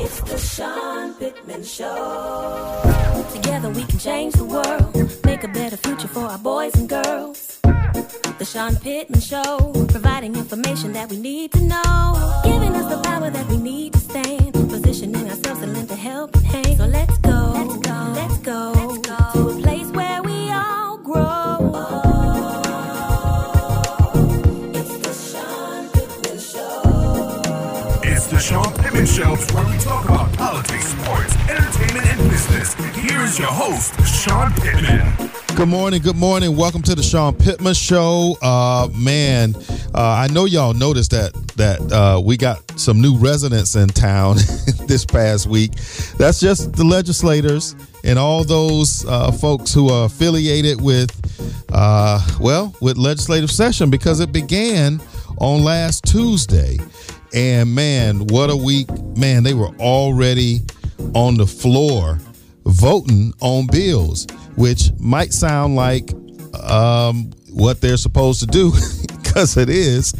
It's the Sean Pittman Show. Together we can change the world, make a better future for our boys and girls. The Sean Pittman Show, providing information that we need to know, giving us the power that we need to stand, positioning ourselves to lend a helping hand. So let's go, let's go, let's go, let's go to a place Pittman Show, where we talk about politics, sports, entertainment, and business. Here is your host, Sean Pittman. Good morning, good morning. Welcome to the Sean Pittman Show. Uh, man, uh, I know y'all noticed that that uh, we got some new residents in town this past week. That's just the legislators and all those uh, folks who are affiliated with, uh, well, with legislative session because it began on last Tuesday. And man, what a week! Man, they were already on the floor voting on bills, which might sound like um, what they're supposed to do because it is.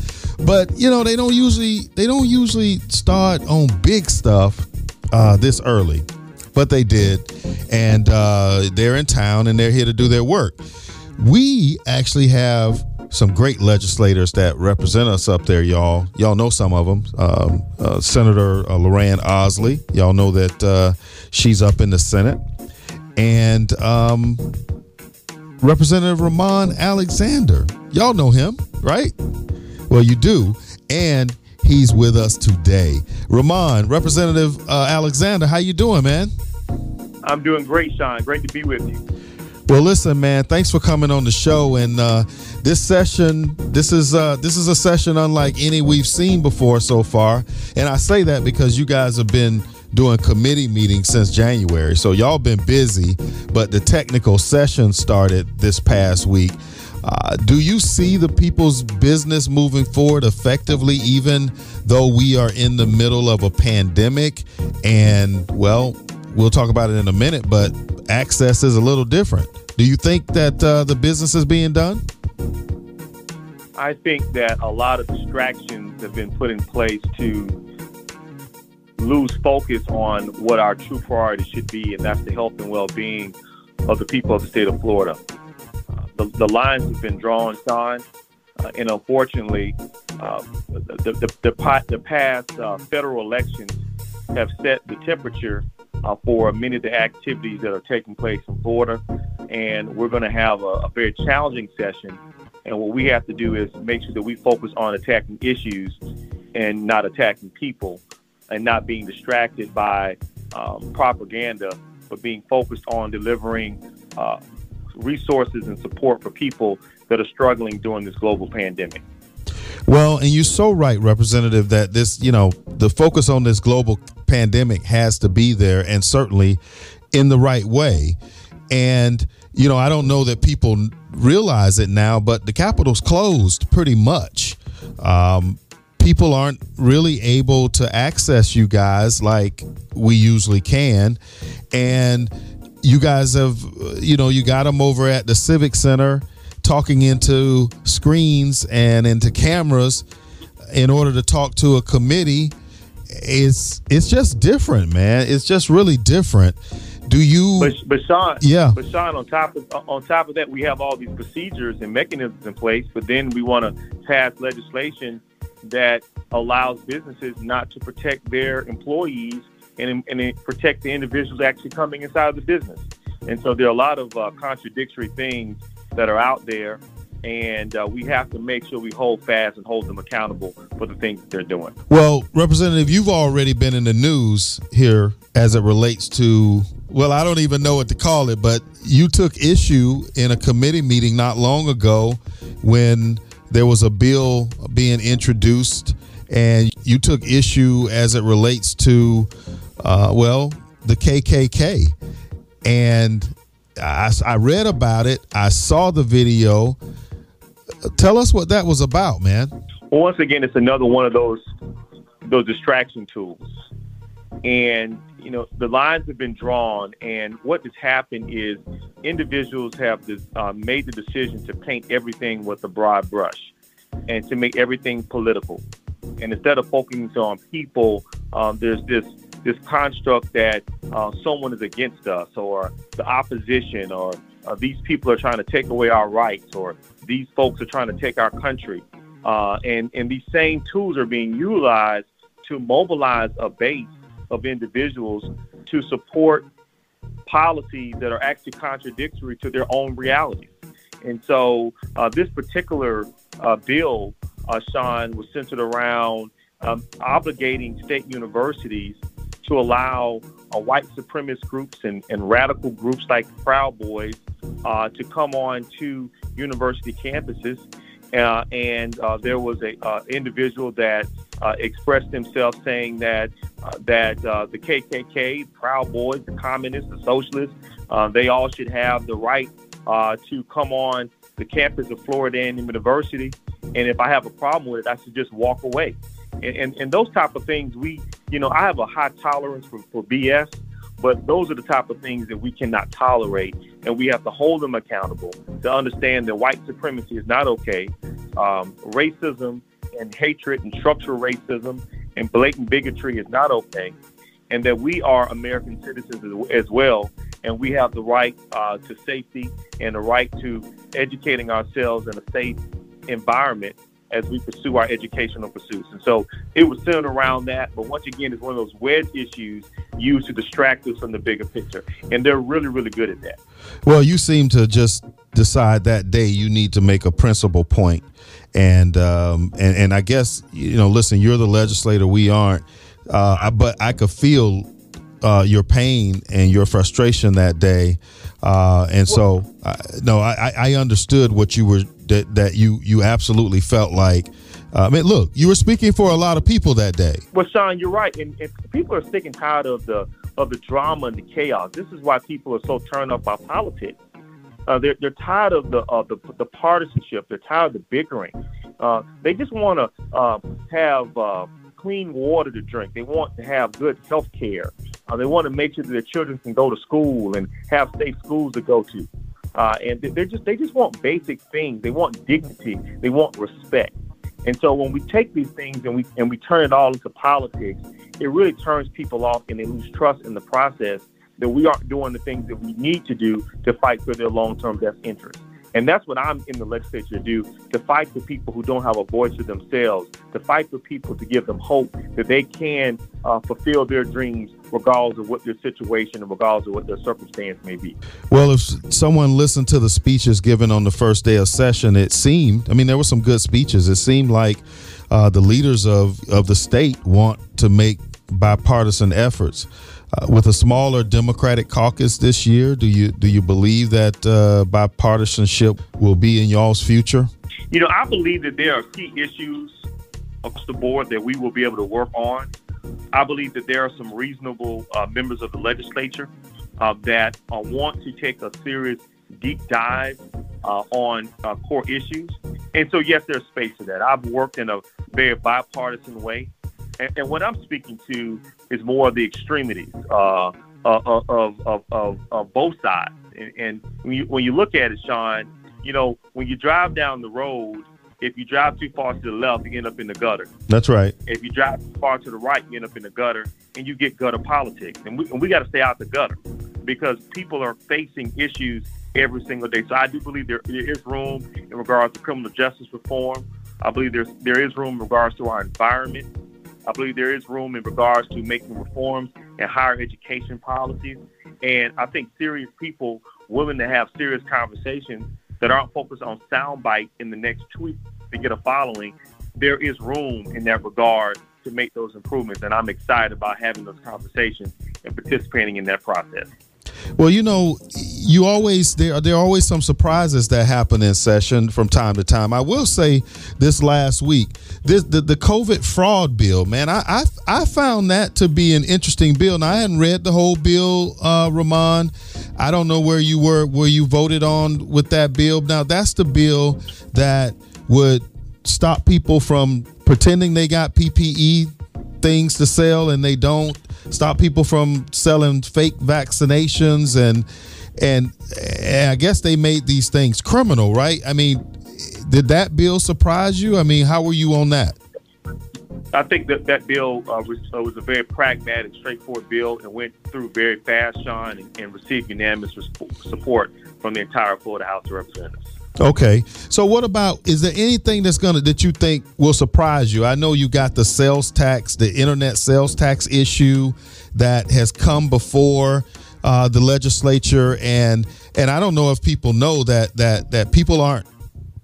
But you know, they don't usually they don't usually start on big stuff uh, this early, but they did, and uh, they're in town and they're here to do their work. We actually have some great legislators that represent us up there, y'all. Y'all know some of them. Um, uh, Senator uh, Loranne Ausley. Y'all know that uh, she's up in the Senate, and um, Representative Ramon Alexander. Y'all know him, right? Well, you do, and he's with us today. Ramon, Representative uh, Alexander, how you doing, man? I'm doing great, Sean. Great to be with you. Well, listen, man. Thanks for coming on the show. And uh, this session, this is uh, this is a session unlike any we've seen before so far. And I say that because you guys have been doing committee meetings since January, so y'all been busy. But the technical session started this past week. Uh, do you see the people's business moving forward effectively, even though we are in the middle of a pandemic? And well, we'll talk about it in a minute, but access is a little different. Do you think that uh, the business is being done? I think that a lot of distractions have been put in place to lose focus on what our true priority should be, and that's the health and well-being of the people of the state of Florida. Uh, the, the lines have been drawn, Sean, uh, and unfortunately, uh, the, the, the, the, the past uh, federal elections have set the temperature uh, for many of the activities that are taking place in Florida. And we're going to have a, a, very challenging session. And what we have to do is make sure that we focus on attacking issues and not attacking people and not being distracted by um, propaganda, but being focused on delivering uh, resources and support for people that are struggling during this global pandemic. Well, and you're so right, Representative, that this, you know, the focus on this global pandemic has to be there and certainly in the right way. And, you know, I don't know that people realize it now, but the Capitol's closed pretty much. Um, people aren't really able to access you guys like we usually can. And you guys have, you know, you got them over at the Civic Center talking into screens and into cameras in order to talk to a committee it's it's just different man. It's just really different. Do you but, but sean yeah. but sean on top of on top of that we have all these procedures and mechanisms in place but then we want to pass legislation that allows businesses not to protect their employees and, and protect the individuals actually coming inside of the business. And so there are a lot of uh, contradictory things that are out there, and uh, we have to make sure we hold fast and hold them accountable for the things they're doing. Well, Representative, you've already been in the news here as it relates to. Well, I don't even know what to call it, but you took issue in a committee meeting not long ago when there was a bill being introduced, and you took issue as it relates to, uh, well, the KKK. And I, I read about it. I saw the video. Tell us what that was about, man. Well, once again, it's another one of those those distraction tools, and you know the lines have been drawn. And what has happened is individuals have this, uh, made the decision to paint everything with a broad brush, and to make everything political. And instead of focusing on people, um, there's this this construct that uh, someone is against us or the opposition or uh, these people are trying to take away our rights or these folks are trying to take our country. Uh, and, and these same tools are being utilized to mobilize a base of individuals to support policies that are actually contradictory to their own realities. And so uh, this particular uh, bill, uh, Sean, was centered around um, obligating state universities to allow uh, white supremacist groups and, and, radical groups like Proud Boys uh, to come on to university campuses. Uh, and there was a individual that expressed himself saying that that the KKK, Proud Boys, the communists, the socialists, they all should have the right uh, to come on the campus of Florida A&M University, and if I have a problem with it, I should just walk away. And, and, and those type of things, we, you know, I have a high tolerance for, for BS, but those are the type of things that we cannot tolerate, and we have to hold them accountable to understand that white supremacy is not okay. Um, racism and hatred and structural racism and blatant bigotry is not okay, and that we are American citizens as well, and we have the right uh, to safety and the right to educating ourselves in a safe environment as we pursue our educational pursuits. And so it was centered around that. But once again, it's one of those wedge issues used to distract us from the bigger picture. And they're really, really good at that. Well, you seem to just decide that day you need to make a principal point. And um, and and I guess you know, listen, you're the legislator, we aren't. Uh, but I could feel uh, your pain and your frustration that day, uh, and so uh, no, I, I understood what you were that that you you absolutely felt like. Uh, I mean, look, you were speaking for a lot of people that day. Well, Sean, you're right, and, and people are sick and tired of the of the drama and the chaos. This is why people are so turned off by politics. Uh, they're, they're tired of the, uh, the the partisanship. They're tired of the bickering. Uh, they just want to uh, have uh, clean water to drink. They want to have good health care. Uh, they want to make sure that their children can go to school and have safe schools to go to. Uh, and they're just they just want basic things. They want dignity. They want respect. And so when we take these things and we and we turn it all into politics, it really turns people off and they lose trust in the process that we aren't doing the things that we need to do to fight for their long-term best interests. And that's what I'm in the legislature to do to fight for people who don't have a voice for themselves, to fight for people to give them hope that they can uh, fulfill their dreams regardless of what their situation and regardless of what their circumstance may be. Well, if someone listened to the speeches given on the first day of session, it seemed, I mean, there were some good speeches. It seemed like uh, the leaders of, of the state want to make bipartisan efforts. Uh, with a smaller Democratic caucus this year, do you do you believe that uh, bipartisanship will be in y'all's future? You know, I believe that there are key issues across the board that we will be able to work on. I believe that there are some reasonable uh, members of the legislature uh, that uh, want to take a serious deep dive uh, on core issues. And so, yes, there's space for that. I've worked in a very bipartisan way. And, and what I'm speaking to is more of the extremities uh, of, of, of, of, both sides. And, and when, you, when you look at it, Sean, you know, when you drive down the road, if you drive too far to the left, you end up in the gutter. That's right. If you drive too far to the right, you end up in the gutter, and you get gutter politics. And we, and we got to stay out the gutter because people are facing issues every single day. So I do believe there, there is room in regards to criminal justice reform. I believe there's there is room in regards to our environment. I believe there is room in regards to making reforms in higher education policies. And I think serious people willing to have serious conversations that aren't focused on soundbite in the next tweet to get a following, there is room in that regard to make those improvements. And I'm excited about having those conversations and participating in that process. Well, you know, you always there there are always some surprises that happen in session from time to time. I will say this last week, this the, the COVID fraud bill, man, I, I I found that to be an interesting bill. Now I hadn't read the whole bill, uh, Ramon. I don't know where you were where you voted on with that bill. Now that's the bill that would stop people from pretending they got PPE things to sell and they don't stop people from selling fake vaccinations and and, and I guess they made these things criminal, right? I mean, did that bill surprise you? I mean, how were you on that? I think that that bill uh, was, uh, was, a very pragmatic, straightforward bill and went through very fast, Sean, and, and received unanimous support from the entire Florida House of Representatives. Okay. So what about is there anything that's gonna that you think will surprise you? I know you got the sales tax, the internet sales tax issue that has come before uh, the legislature and and I don't know if people know that that that people aren't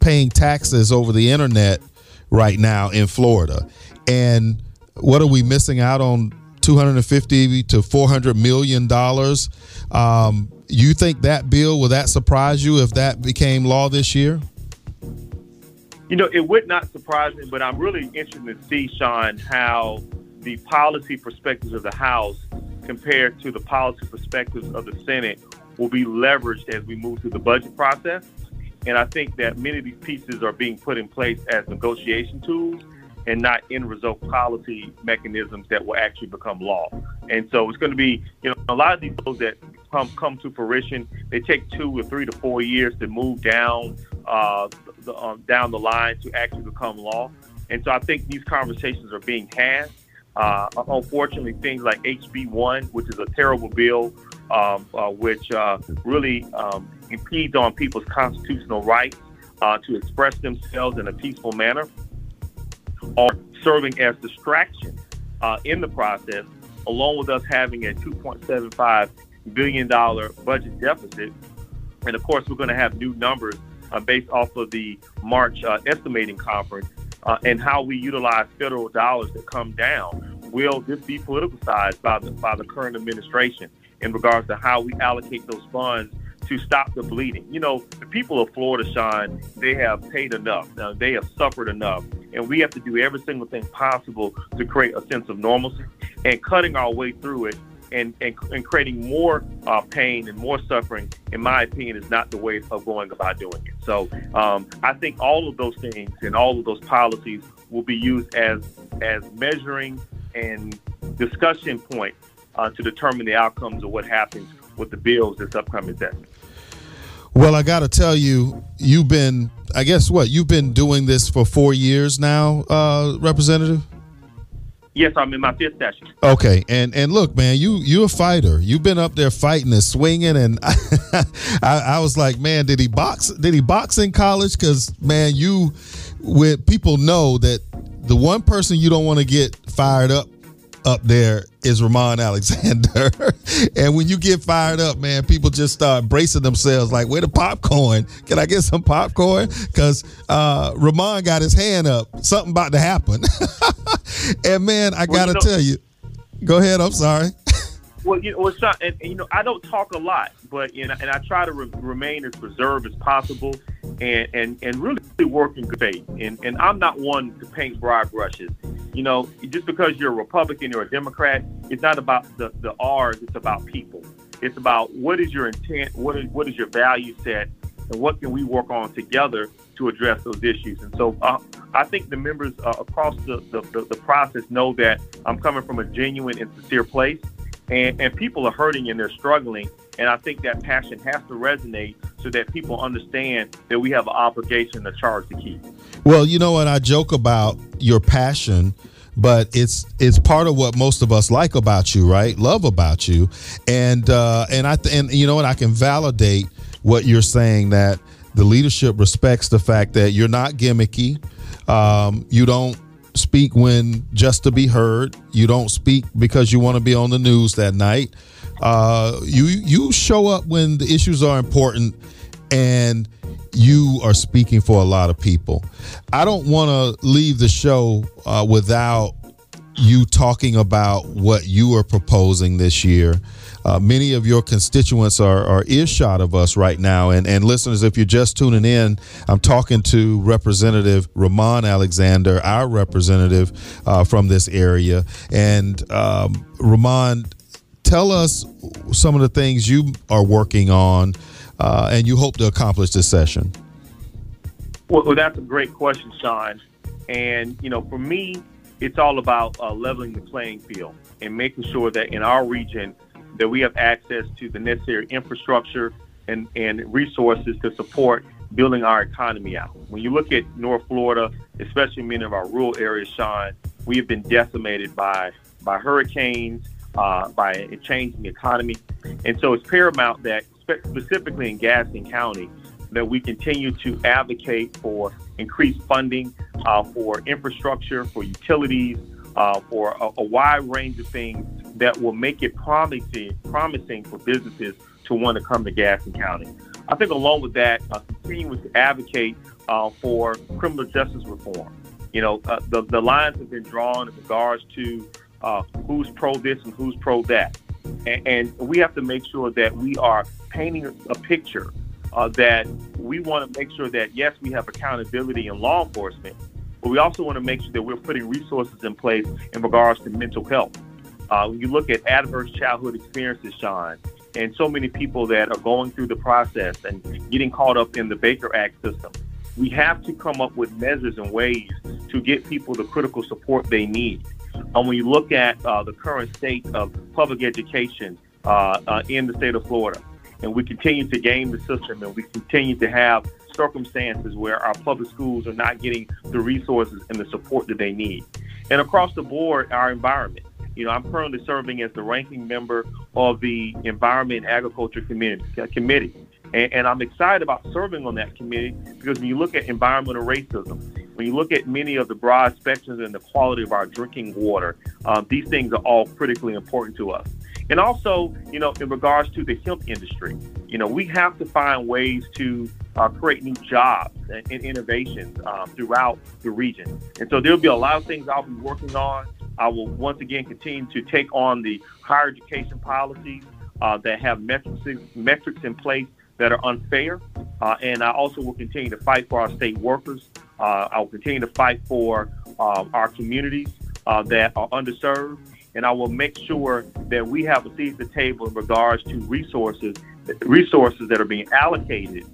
paying taxes over the internet right now in Florida. And what are we missing out on 250 to 400 million dollars? Um, you think that bill will that surprise you if that became law this year? You know, it would not surprise me, but I'm really interested to see, Sean, how the policy perspectives of the House compared to the policy perspectives of the Senate will be leveraged as we move through the budget process. And I think that many of these pieces are being put in place as negotiation tools and not end result policy mechanisms that will actually become law. And so it's going to be, you know, a lot of these bills that come come to fruition, they take two or three to four years to move down uh, the, um, down the line to actually become law. And so I think these conversations are being had. Uh, unfortunately, things like HB1, which is a terrible bill, um, uh, which uh, really um, impedes on people's constitutional rights uh, to express themselves in a peaceful manner, are serving as distractions uh, in the process, along with us having a 2.75 billion dollar budget deficit. And of course, we're going to have new numbers uh, based off of the March estimating conference uh, and how we utilize federal dollars that come down. Will this be politicized by the by the current administration in regards to how we allocate those funds to stop the bleeding. You know, the people of Florida, Sean, they have paid enough. Now, they have suffered enough. And we have to do every single thing possible to create a sense of normalcy. And cutting our way through it and, and, and creating more uh, pain and more suffering, in my opinion, is not the way of going about doing it. So um, I think all of those things and all of those policies will be used as as measuring and discussion points uh, to determine the outcomes of what happens with the bills this upcoming session. Well, I got to tell you, you've been, I guess what, you've been doing this for four years now, uh, Representative? Yes, I'm in my fifth session. Okay, and and look, man, you you a fighter. You've been up there fighting and swinging, and I, I was like, man, did he box? Did he box in college? Because man, you, with people know that the one person you don't want to get fired up up there is Ramon Alexander. and when you get fired up, man, people just start bracing themselves like, where the popcorn? Can I get some popcorn? Because uh, Ramon got his hand up. Something about to happen. and man, I got to well, you know, tell you, go ahead. I'm sorry. Well, you know, it's not, and, and, you know, I don't talk a lot, but you know, and I try to re- remain as reserved as possible, and and and really work in good faith. And and I'm not one to paint broad brushes. You know, just because you're a Republican or a Democrat, it's not about the the R's. It's about people. It's about what is your intent, what is what is your value set, and what can we work on together to address those issues. And so uh, I think the members uh, across the, the, the, process know that I'm coming from a genuine and sincere place and, and people are hurting and they're struggling. And I think that passion has to resonate so that people understand that we have an obligation, a charge to keep. Well, you know what? I joke about your passion but it's it's part of what most of us like about you, right? Love about you, and uh, and I th- and you know what? I can validate what you're saying that the leadership respects the fact that you're not gimmicky, um, you don't speak when just to be heard. You don't speak because you want to be on the news that night. Uh, you you show up when the issues are important, and you are speaking for a lot of people. I don't want to leave the show uh, without you talking about what you are proposing this year uh, many of your constituents are, are earshot of us right now. And, and listeners, if you're just tuning in, I'm talking to Representative Ramon Alexander, our representative uh, from this area. And um, Ramon, tell us some of the things you are working on uh, and you hope to accomplish this session. Well, well, that's a great question, Sean. And, you know, for me, it's all about uh, leveling the playing field and making sure that in our region, that we have access to the necessary infrastructure and, and resources to support building our economy out. When you look at North Florida, especially many of our rural areas, Sean, We have been decimated by by hurricanes, uh, by a changing economy, and so it's paramount that specifically in Gadsden County that we continue to advocate for increased funding uh, for infrastructure, for utilities, uh, for a, a, wide range of things that will make it promising, promising for businesses to want to come to Gadsden County. I think along with that, uh, continuing to advocate uh, for criminal justice reform. You know, uh, the, the lines have been drawn in regards to uh, who's pro this and who's pro that. And, and, we have to make sure that we are painting a picture uh, that we want to make sure that, yes, we have accountability in law enforcement, but we also want to make sure that we're putting resources in place in regards to mental health. Uh, when you look at adverse childhood experiences, Sean, and so many people that are going through the process and getting caught up in the Baker Act system, we have to come up with measures and ways to get people the critical support they need. And when you look at uh, the current state of public education uh, uh, in the state of Florida, and we continue to game the system and we continue to have circumstances where our public schools are not getting the resources and the support that they need. And across the board, our environment. You know, I'm currently serving as the ranking member of the Environment and Agriculture Committee. Uh. And, and I'm excited about serving on that committee because when you look at environmental racism, when you look at many of the broad spectrums and the quality of our drinking water, um, these things are all critically important to us. And also, you know, in regards to the hemp industry, you know, we have to find ways to uh, create new jobs and, and innovations um, throughout the region. And so there'll be a lot of things I'll be working on. I will once again continue to take on the higher education policies uh, that have metrics, metrics in place that are unfair. Uh, and I also will continue to fight for our state workers. Uh, I will continue to fight for uh, our communities uh, that are underserved. And I will make sure that we have a seat at the table in regards to resources, resources that are being allocated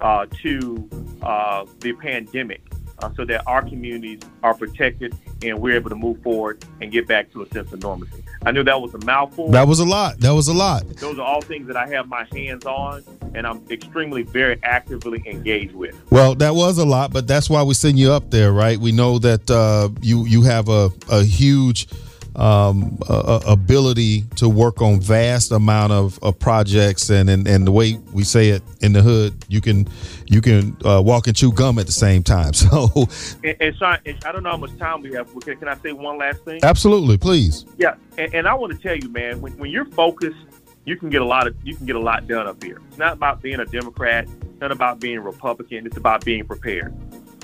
uh, to uh, the pandemic, uh, so that our communities are protected and we're able to move forward and get back to a sense of normalcy. I knew that was a mouthful. That was a lot. That was a lot. Those are all things that I have my hands on, and I'm extremely, very actively engaged with. Well, that was a lot, but that's why we send you up there, right? We know that uh, you you have a, a huge um, uh, ability to work on vast amount of, of projects. And, and and the way we say it in the hood you can you can uh, walk and chew gum at the same time. So and, and Sean I don't know how much time we have. Can, can I say one last thing? absolutely please. Yeah and, and I want to tell you man when, when you're focused you can get a lot of you can get a lot done up here. It's not about being a Democrat it's not about being a Republican it's about being prepared.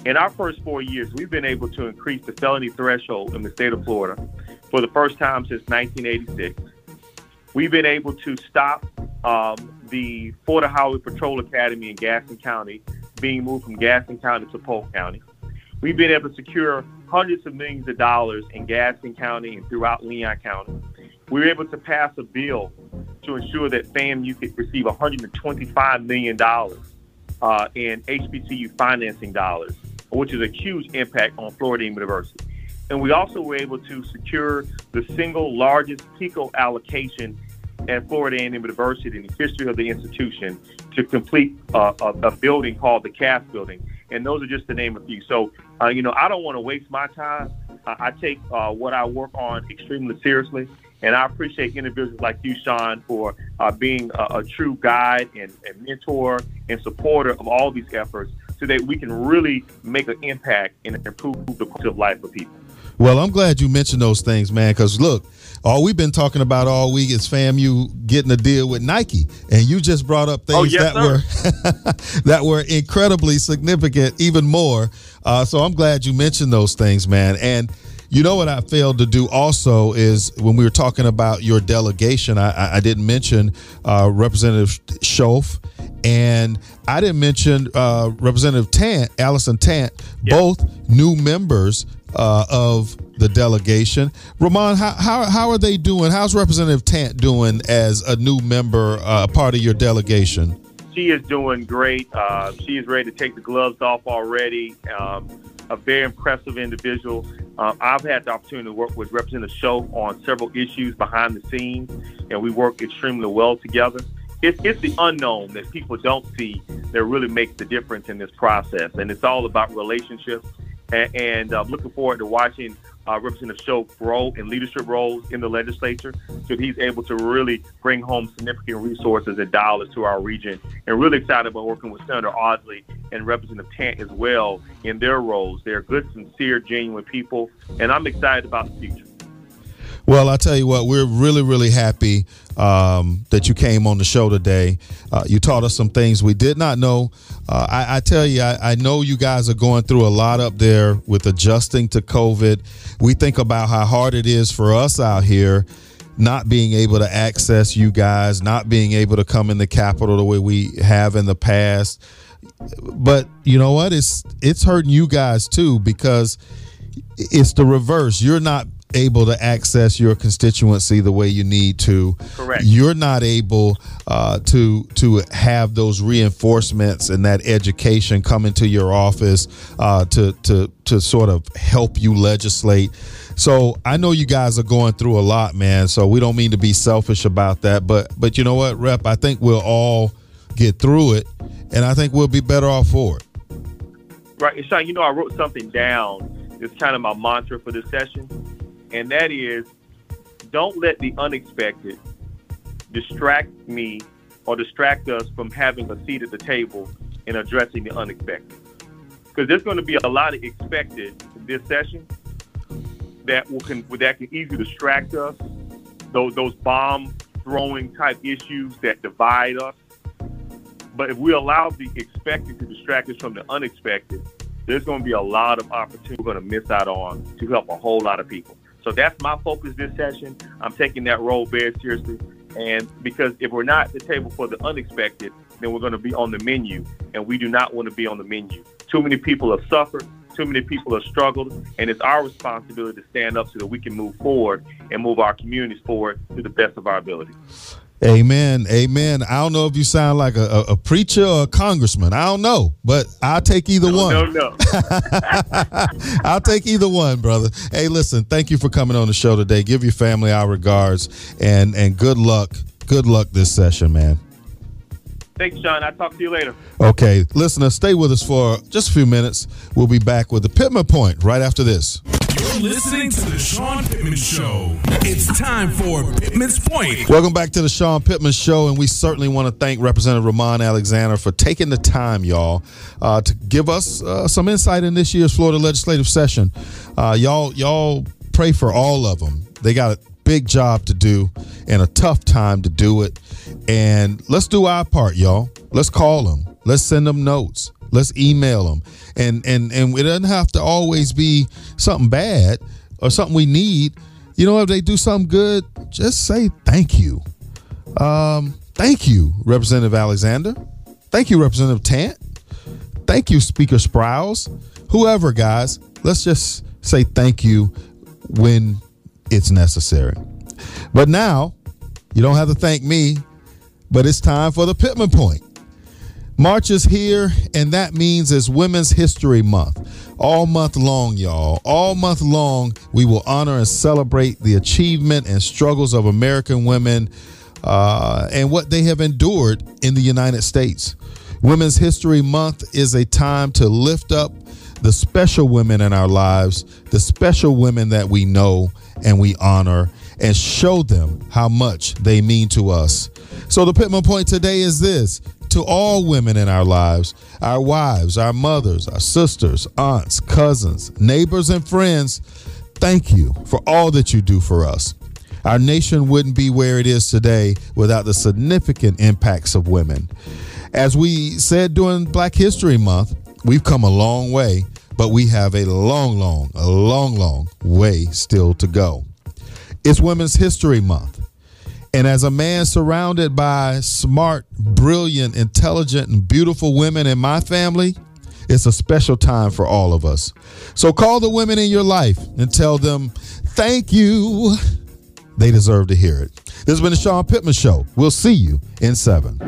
In our first four years, we've been able to increase the felony threshold in the state of Florida for the first time since 1986. We've been able to stop um, the Florida Highway Patrol Academy in Gadsden County being moved from Gadsden County to Polk County. We've been able to secure hundreds of millions of dollars in Gadsden County and throughout Leon County. We were able to pass a bill to ensure that FAMU could receive $125 million uh, in HBCU financing dollars which is a huge impact on Florida University. And we also were able to secure the single largest PECO allocation at Florida A&M University in the history of the institution to complete uh, a, a, building called the CAS building. And those are just to name a few. So, uh, you know, I don't want to waste my time. I, I take uh, what I work on extremely seriously. And I appreciate individuals like you, Sean, for uh, being a, a, true guide and, and mentor and supporter of all these efforts so that we can really make an impact and improve the quality of life for people. Well, I'm glad you mentioned those things, man, because look, all we've been talking about all week is FAMU getting a deal with Nike, and you just brought up things oh, yes, that were that were incredibly significant, even more. Uh, so I'm glad you mentioned those things, man. And you know what I failed to do also is when we were talking about your delegation, I, I didn't mention uh, Representative Shoaf and I didn't mention uh, Representative Tant, Allison Tant, both new members uh, of the delegation. Ramon, how, how, how are they doing? How's Representative Tant doing as a new member, uh, part of your delegation? She is doing great. Uh, she is ready to take the gloves off already. Um, a very impressive individual. Uh, I've had the opportunity to work with Representative Shoaf on several issues behind the scenes, and we work extremely well together it's, it's the unknown that people don't see that really makes the difference in this process. And it's all about relationships. and, and uh, looking forward to watching uh, Representative Shoaf grow in leadership roles in the legislature. So he's able to really bring home significant resources and dollars to our region. And really excited about working with Senator Ausley and Representative Tant as well in their roles. They're good, sincere, genuine people, and I'm excited about the future. Well, I tell you what, we're really, really happy um, that you came on the show today. Uh, you taught us some things we did not know. Uh, I, I, tell you, I, I, know you guys are going through a lot up there with adjusting to COVID. We think about how hard it is for us out here not being able to access you guys, not being able to come in the Capitol the way we have in the past. But you know what? It's it's hurting you guys too because it's the reverse. You're not able to access your constituency the way you need to. Correct. You're not able uh, to to have those reinforcements and that education come into your office uh, to to to sort of help you legislate. So I know you guys are going through a lot, man. So we don't mean to be selfish about that, but but you know what, Rep? I think we'll all get through it, and I think we'll be better off for it. Right, and Sean, you know I wrote something down. It's kind of my mantra for this session and that is don't let the unexpected distract me or distract us from having a seat at the table and addressing the unexpected. Because there's going to be a lot of expected in this session that will can that can easily distract us. Those those bomb throwing type issues that divide us. But if we allow the expected to distract us from the unexpected, there's going to be a lot of opportunity we're going to miss out on to help a whole lot of people. So that's my focus this session. I'm taking that role very seriously. And because if we're not at the table for the unexpected, then we're going to be on the menu. And we do not want to be on the menu. Too many people have suffered. Too many people have struggled. And it's our responsibility to stand up so that we can move forward and move our communities forward to the best of our ability. Amen. Amen. I don't know if you sound like a, a, preacher or a congressman. I don't know, but I'll take either no, one. No, no. I'll take either one, brother. Hey, listen, thank you for coming on the show today. Give your family our regards and and good luck. Good luck this session, man. Thanks, Sean. I'll talk to you later. Okay. Listener, stay with us for just a few minutes. We'll be back with the Pittman Point right after this. Listening to the Sean Pittman Show. It's time for Pittman's Point. Welcome back to the Sean Pittman Show, and we certainly want to thank Representative Ramon Alexander for taking the time, y'all, uh, to give us uh, some insight in this year's Florida legislative session. Uh, y'all, y'all pray for all of them. They got a big job to do and a tough time to do it. And let's do our part, y'all. Let's call them. Let's send them notes. Let's email them and and and it doesn't have to always be something bad or something we need. You know, if they do something good, just say thank you. Um, thank you, Representative Alexander. Thank you, Representative Tant. Thank you, Speaker Sprowls. Whoever, guys, let's just say thank you when it's necessary. But now, you don't have to thank me, but it's time for the Pittman Point. March is here, and that means it's Women's History Month. All month long, y'all. All month long, we will honor and celebrate the achievement and struggles of American women uh, and what they have endured in the United States. Women's History Month is a time to lift up the special women in our lives, the special women that we know and we honor, and show them how much they mean to us. So, the Pittman point today is this to all women in our lives our wives, our mothers, our sisters, aunts, cousins, neighbors, and friends. Thank you for all that you do for us. Our nation wouldn't be where it is today without the significant impacts of women. As we said during Black History Month, we've come a long way, but we have a long, long, a long, long way still to go. It's Women's History Month. And as a man surrounded by smart, brilliant, intelligent, and beautiful women in my family, it's a special time for all of us. So call the women in your life and tell them, thank you. They deserve to hear it. This has been the Sean Pittman Show. We'll see you in seven.